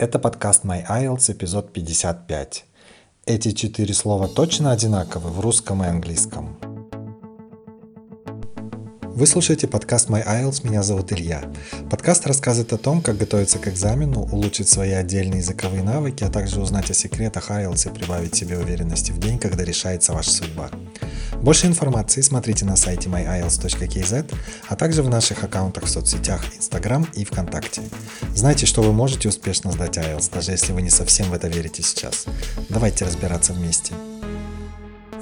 Это подкаст My IELTS, эпизод 55. Эти четыре слова точно одинаковы в русском и английском. Вы слушаете подкаст My IELTS, меня зовут Илья. Подкаст рассказывает о том, как готовиться к экзамену, улучшить свои отдельные языковые навыки, а также узнать о секретах IELTS и прибавить себе уверенности в день, когда решается ваша судьба. Больше информации смотрите на сайте myiles.kz, а также в наших аккаунтах в соцсетях Instagram и ВКонтакте. Знайте, что вы можете успешно сдать IELTS, даже если вы не совсем в это верите сейчас. Давайте разбираться вместе.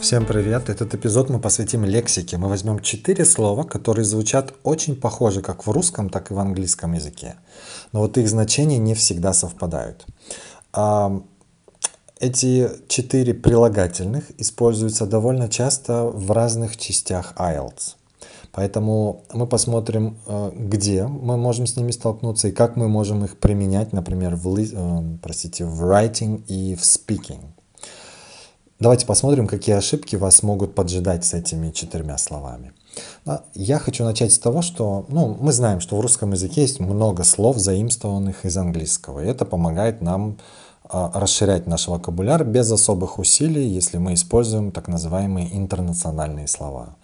Всем привет! Этот эпизод мы посвятим лексике. Мы возьмем четыре слова, которые звучат очень похоже как в русском, так и в английском языке. Но вот их значения не всегда совпадают. Эти четыре прилагательных используются довольно часто в разных частях IELTS. Поэтому мы посмотрим, э, где мы можем с ними столкнуться и как мы можем их применять, например, в, э, простите, в writing и в speaking. Давайте посмотрим, какие ошибки вас могут поджидать с этими четырьмя словами. Я хочу начать с того, что ну, мы знаем, что в русском языке есть много слов, заимствованных из английского, и это помогает нам а, расширять наш вокабуляр без особых усилий, если мы используем так называемые интернациональные слова.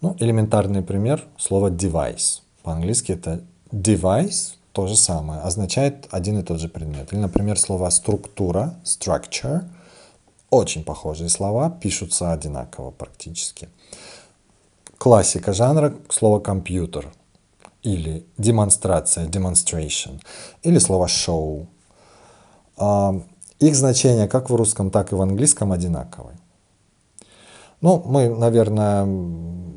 Ну, элементарный пример – слово device. По-английски это device, то же самое, означает один и тот же предмет. Или, например, слово структура, structure, очень похожие слова, пишутся одинаково практически. Классика жанра – слово компьютер или демонстрация, demonstration, или слово show – их значение как в русском, так и в английском одинаковые. Ну, мы, наверное,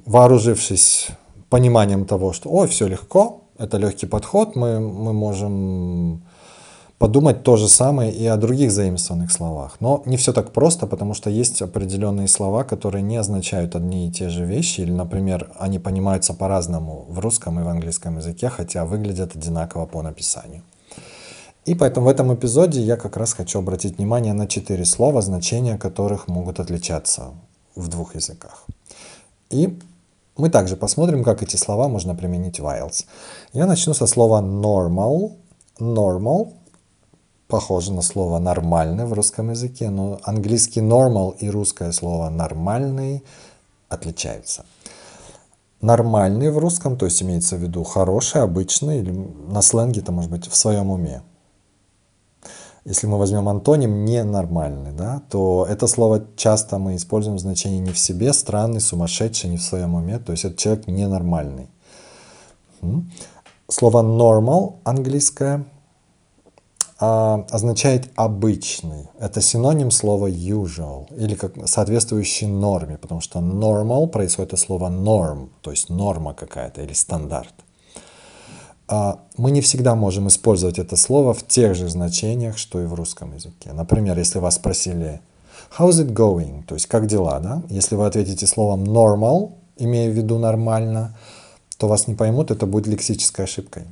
вооружившись пониманием того, что ой, все легко, это легкий подход, мы, мы можем подумать то же самое и о других заимствованных словах. Но не все так просто, потому что есть определенные слова, которые не означают одни и те же вещи, или, например, они понимаются по-разному в русском и в английском языке, хотя выглядят одинаково по написанию. И поэтому в этом эпизоде я как раз хочу обратить внимание на четыре слова, значения которых могут отличаться в двух языках. И мы также посмотрим, как эти слова можно применить в IELTS. Я начну со слова normal. Normal похоже на слово нормальный в русском языке, но английский normal и русское слово нормальный отличаются. Нормальный в русском, то есть имеется в виду хороший, обычный, или на сленге это может быть в своем уме если мы возьмем антоним ненормальный, да, то это слово часто мы используем в значении не в себе, странный, сумасшедший, не в своем уме, то есть это человек ненормальный. Слово normal английское а, означает обычный. Это синоним слова usual или как соответствующий норме, потому что normal происходит от слова norm, то есть норма какая-то или стандарт. А, мы не всегда можем использовать это слово в тех же значениях, что и в русском языке. Например, если вас спросили «How's it going?» То есть «Как дела?» да? Если вы ответите словом «normal», имея в виду «нормально», то вас не поймут, это будет лексической ошибкой.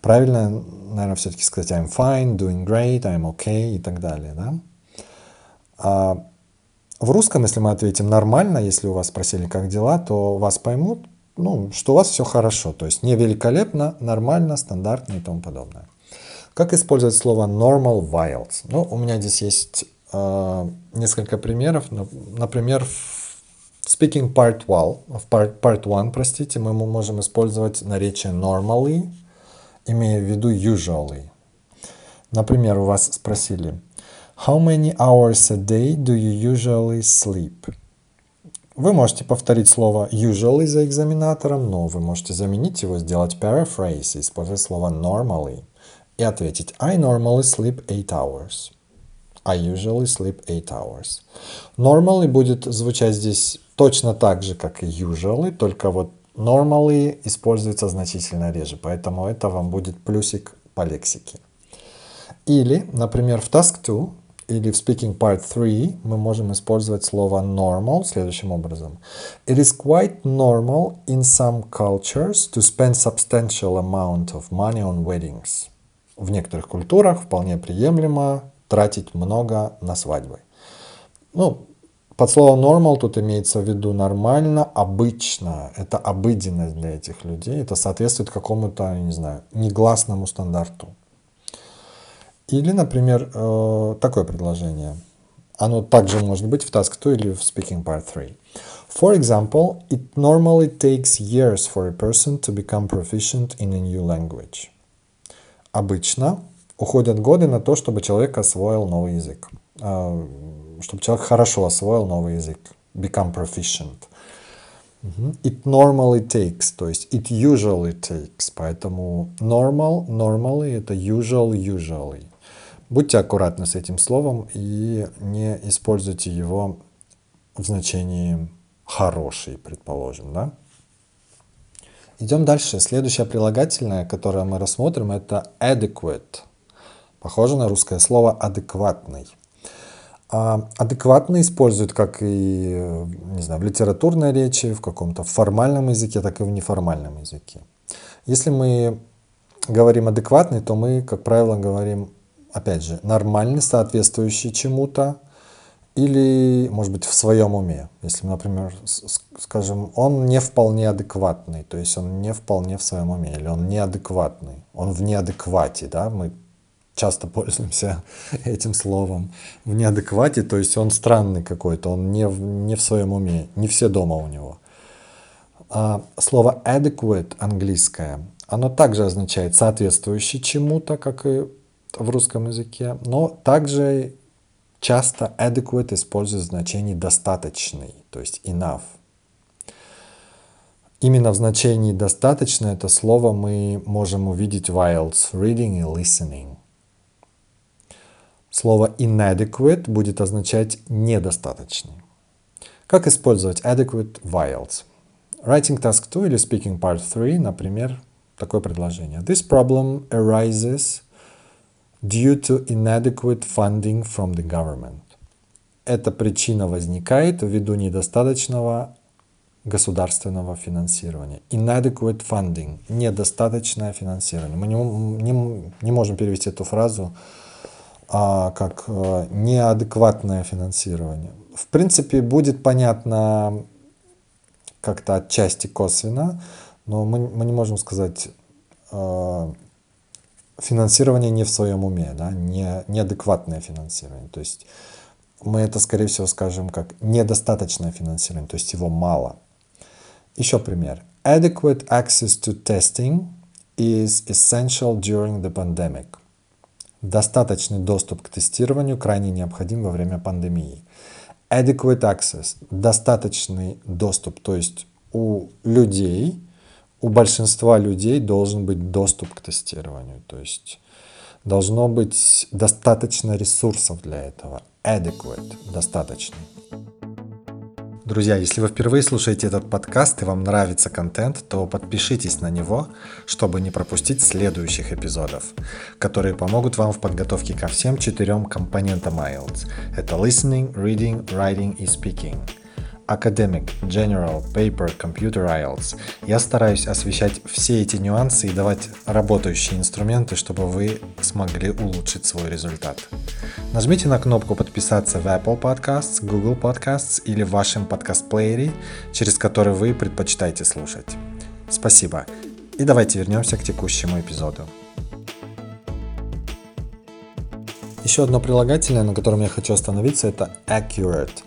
Правильно, наверное, все-таки сказать I'm fine, doing great, I'm okay и так далее. Да? А в русском, если мы ответим нормально, если у вас спросили, как дела, то вас поймут, ну, что у вас все хорошо, то есть не великолепно, нормально, стандартно и тому подобное. Как использовать слово normal wilds? Ну, у меня здесь есть э, несколько примеров. Например, в speaking part one, в part, part one, простите, мы можем использовать наречие normally, имея в виду usually. Например, у вас спросили, how many hours a day do you usually sleep? Вы можете повторить слово usually за экзаменатором, но вы можете заменить его, сделать paraphrase, использовать слово normally и ответить I normally sleep 8 hours. I usually sleep 8 hours. Normally будет звучать здесь точно так же, как и usually, только вот normally используется значительно реже, поэтому это вам будет плюсик по лексике. Или, например, в task 2 или в speaking part 3 мы можем использовать слово normal следующим образом. It is quite normal in some cultures to spend substantial amount of money on weddings. В некоторых культурах вполне приемлемо тратить много на свадьбы. Ну, под словом normal тут имеется в виду нормально, обычно. Это обыденность для этих людей. Это соответствует какому-то, не знаю, негласному стандарту. Или, например, э, такое предложение. Оно также может быть в Task 2 или в Speaking Part 3. For example, it normally takes years for a person to become proficient in a new language. Обычно уходят годы на то, чтобы человек освоил новый язык. Э, чтобы человек хорошо освоил новый язык. Become proficient. It normally takes, то есть it usually takes. Поэтому normal, normally это usual, usually. Будьте аккуратны с этим словом и не используйте его в значении хороший, предположим, да? Идем дальше. Следующее прилагательное, которое мы рассмотрим, это adequate. Похоже на русское слово адекватный. А адекватно используют как и не знаю, в литературной речи, в каком-то формальном языке, так и в неформальном языке. Если мы говорим адекватный, то мы, как правило, говорим, опять же, нормальный, соответствующий чему-то, или, может быть, в своем уме. Если, например, скажем, он не вполне адекватный, то есть он не вполне в своем уме, или он неадекватный, он в неадеквате, да, мы часто пользуемся этим словом, в неадеквате, то есть он странный какой-то, он не в, не в своем уме, не все дома у него. А слово adequate английское, оно также означает соответствующий чему-то, как и в русском языке, но также часто adequate используют в значении достаточный, то есть enough. Именно в значении достаточно это слово мы можем увидеть IELTS reading и listening. Слово inadequate будет означать недостаточный. Как использовать adequate IELTS? Writing Task 2 или Speaking Part 3, например, такое предложение. This problem arises due to inadequate funding from the government. Эта причина возникает ввиду недостаточного государственного финансирования. Inadequate funding. Недостаточное финансирование. Мы не, не, не можем перевести эту фразу а, как а, неадекватное финансирование. В принципе, будет понятно как-то отчасти косвенно, но мы, мы не можем сказать а, финансирование не в своем уме, да, не, неадекватное финансирование. То есть мы это, скорее всего, скажем как недостаточное финансирование, то есть его мало. Еще пример. Adequate access to testing is essential during the pandemic. Достаточный доступ к тестированию крайне необходим во время пандемии. Adequate access – достаточный доступ, то есть у людей, у большинства людей должен быть доступ к тестированию, то есть должно быть достаточно ресурсов для этого. Adequate – достаточный. Друзья, если вы впервые слушаете этот подкаст и вам нравится контент, то подпишитесь на него, чтобы не пропустить следующих эпизодов, которые помогут вам в подготовке ко всем четырем компонентам IELTS. Это listening, reading, writing и speaking – Academic, General, Paper, Computer IELTS. Я стараюсь освещать все эти нюансы и давать работающие инструменты, чтобы вы смогли улучшить свой результат. Нажмите на кнопку подписаться в Apple Podcasts, Google Podcasts или в вашем подкаст-плеере, через который вы предпочитаете слушать. Спасибо. И давайте вернемся к текущему эпизоду. Еще одно прилагательное, на котором я хочу остановиться, это accurate –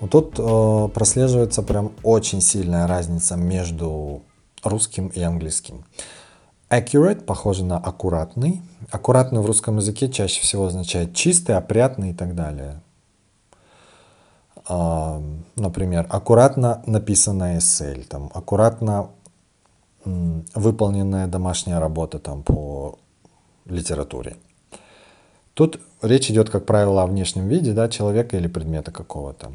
вот тут э, прослеживается прям очень сильная разница между русским и английским. Accurate похоже на аккуратный. Аккуратный в русском языке чаще всего означает чистый, опрятный и так далее. Э, например, аккуратно написанная эссе, там, аккуратно выполненная домашняя работа там, по литературе. Тут речь идет, как правило, о внешнем виде да, человека или предмета какого-то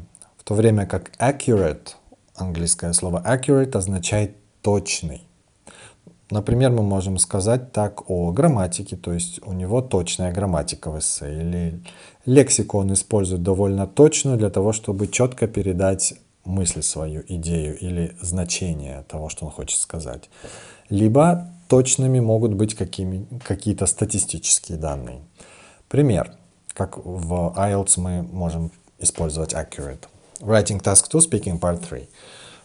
то время как accurate, английское слово accurate означает точный. Например, мы можем сказать так о грамматике, то есть у него точная грамматика в эссе, или лексику он использует довольно точную для того, чтобы четко передать мысль свою, идею или значение того, что он хочет сказать. Либо точными могут быть какие-то статистические данные. Пример, как в IELTS мы можем использовать accurate. Writing Task 2, Speaking Part 3.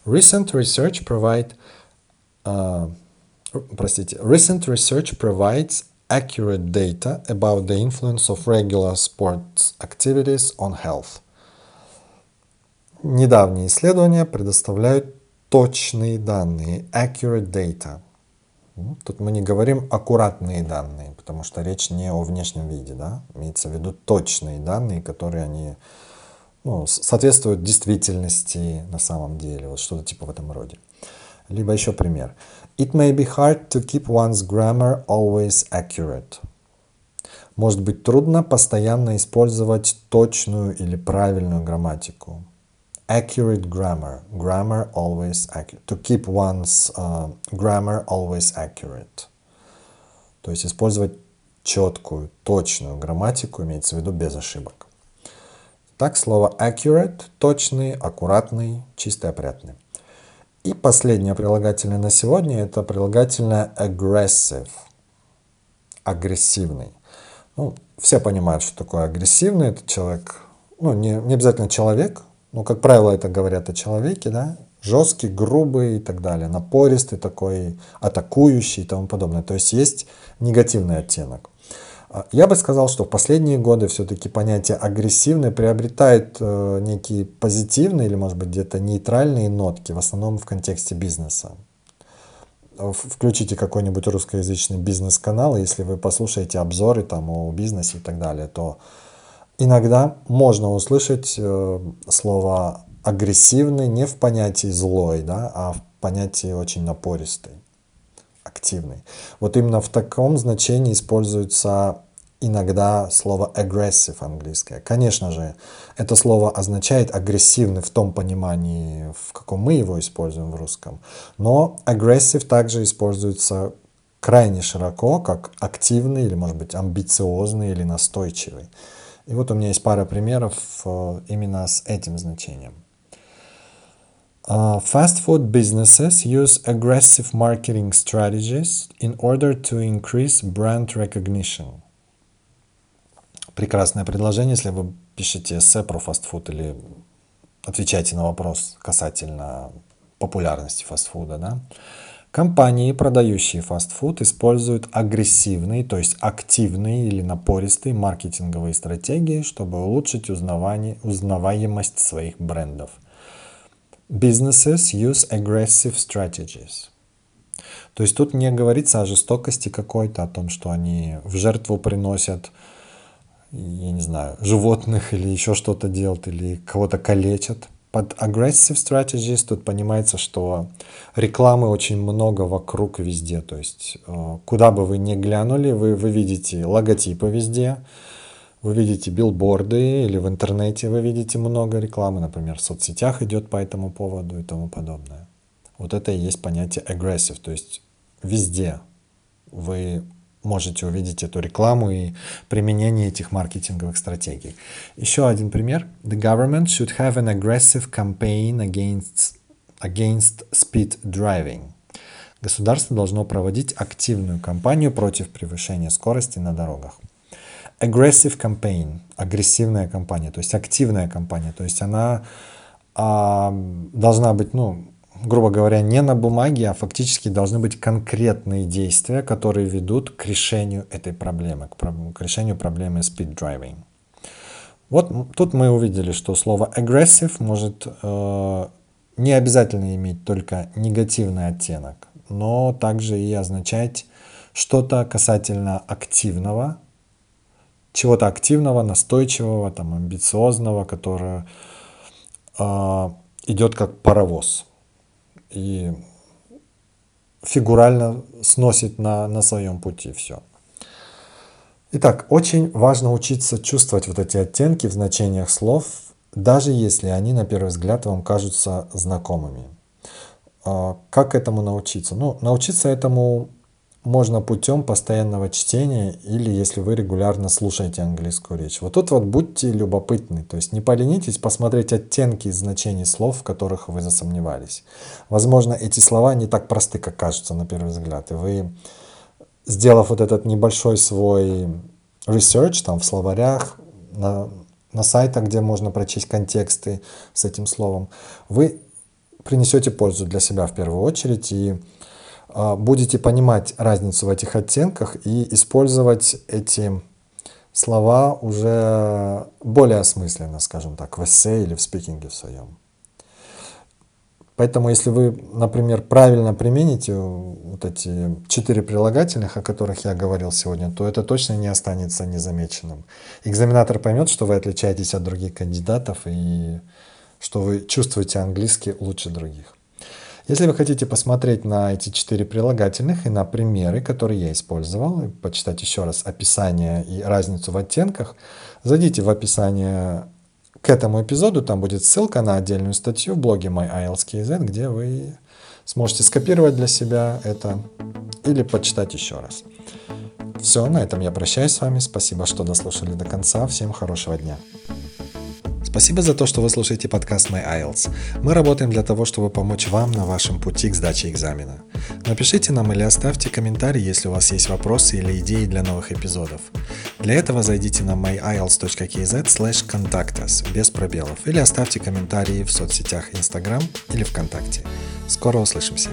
Recent research provide, uh, простите, recent research provides accurate data about the influence of regular sports activities on health. Недавние исследования предоставляют точные данные, accurate data. Тут мы не говорим аккуратные данные, потому что речь не о внешнем виде, да? Имеется в виду точные данные, которые они ну, соответствуют действительности на самом деле, вот что-то типа в этом роде. Либо еще пример. It may be hard to keep one's grammar always accurate. Может быть трудно постоянно использовать точную или правильную грамматику. Accurate grammar. Grammar always accurate. To keep one's uh, grammar always accurate. То есть использовать четкую, точную грамматику, имеется в виду без ошибок. Так, слово accurate – точный, аккуратный, чистый, опрятный. И последнее прилагательное на сегодня – это прилагательное aggressive. Агрессивный. Ну, все понимают, что такое агрессивный. Это человек, ну, не, не обязательно человек, но, как правило, это говорят о человеке, да, жесткий, грубый и так далее, напористый такой, атакующий и тому подобное. То есть есть негативный оттенок. А, я бы сказал, что в последние годы все-таки понятие агрессивный приобретает э, некие позитивные или, может быть, где-то нейтральные нотки, в основном в контексте бизнеса. Включите какой-нибудь русскоязычный бизнес-канал, если вы послушаете обзоры там о бизнесе и так далее, то иногда можно услышать э, слово агрессивный не в понятии злой, да, а в понятии очень напористый активный. Вот именно в таком значении используется иногда слово aggressive английское. Конечно же, это слово означает агрессивный в том понимании, в каком мы его используем в русском. Но aggressive также используется крайне широко, как активный или, может быть, амбициозный или настойчивый. И вот у меня есть пара примеров э, именно с этим значением. Uh, fast food businesses use aggressive marketing strategies in order to increase brand recognition. Прекрасное предложение, если вы пишете эссе про фастфуд или отвечаете на вопрос касательно популярности фастфуда. Да? Компании, продающие фастфуд, используют агрессивные, то есть активные или напористые маркетинговые стратегии, чтобы улучшить узнаваемость своих брендов – Businesses use aggressive strategies. То есть тут не говорится о жестокости какой-то, о том, что они в жертву приносят, я не знаю, животных или еще что-то делают, или кого-то калечат. Под aggressive strategies тут понимается, что рекламы очень много вокруг везде. То есть э, куда бы вы ни глянули, вы, вы видите логотипы везде, вы видите билборды или в интернете вы видите много рекламы, например, в соцсетях идет по этому поводу и тому подобное. Вот это и есть понятие aggressive, то есть везде вы можете увидеть эту рекламу и применение этих маркетинговых стратегий. Еще один пример. The government should have an aggressive campaign against, against speed driving. Государство должно проводить активную кампанию против превышения скорости на дорогах aggressive campaign, агрессивная кампания, то есть активная кампания, то есть она а, должна быть, ну, грубо говоря, не на бумаге, а фактически должны быть конкретные действия, которые ведут к решению этой проблемы, к, к решению проблемы speed driving. Вот тут мы увидели, что слово aggressive может э, не обязательно иметь только негативный оттенок, но также и означать что-то касательно активного, чего-то активного, настойчивого, там, амбициозного, которое э, идет как паровоз и фигурально сносит на, на своем пути все. Итак, очень важно учиться чувствовать вот эти оттенки в значениях слов, даже если они на первый взгляд вам кажутся знакомыми. А, как этому научиться? Ну, научиться этому можно путем постоянного чтения или если вы регулярно слушаете английскую речь. Вот тут вот будьте любопытны, то есть не поленитесь посмотреть оттенки и значений слов, в которых вы засомневались. Возможно, эти слова не так просты, как кажутся на первый взгляд, и вы, сделав вот этот небольшой свой research там в словарях, на, на сайтах, где можно прочесть контексты с этим словом, вы принесете пользу для себя в первую очередь и будете понимать разницу в этих оттенках и использовать эти слова уже более осмысленно, скажем так, в эссе или в спикинге в своем. Поэтому, если вы, например, правильно примените вот эти четыре прилагательных, о которых я говорил сегодня, то это точно не останется незамеченным. Экзаменатор поймет, что вы отличаетесь от других кандидатов и что вы чувствуете английский лучше других. Если вы хотите посмотреть на эти четыре прилагательных и на примеры, которые я использовал, и почитать еще раз описание и разницу в оттенках, зайдите в описание к этому эпизоду, там будет ссылка на отдельную статью в блоге MyIELTS.KZ, где вы сможете скопировать для себя это или почитать еще раз. Все, на этом я прощаюсь с вами. Спасибо, что дослушали до конца. Всем хорошего дня. Спасибо за то, что вы слушаете подкаст My IELTS. Мы работаем для того, чтобы помочь вам на вашем пути к сдаче экзамена. Напишите нам или оставьте комментарий, если у вас есть вопросы или идеи для новых эпизодов. Для этого зайдите на myielts.kz slash contact без пробелов или оставьте комментарии в соцсетях Instagram или ВКонтакте. Скоро услышимся!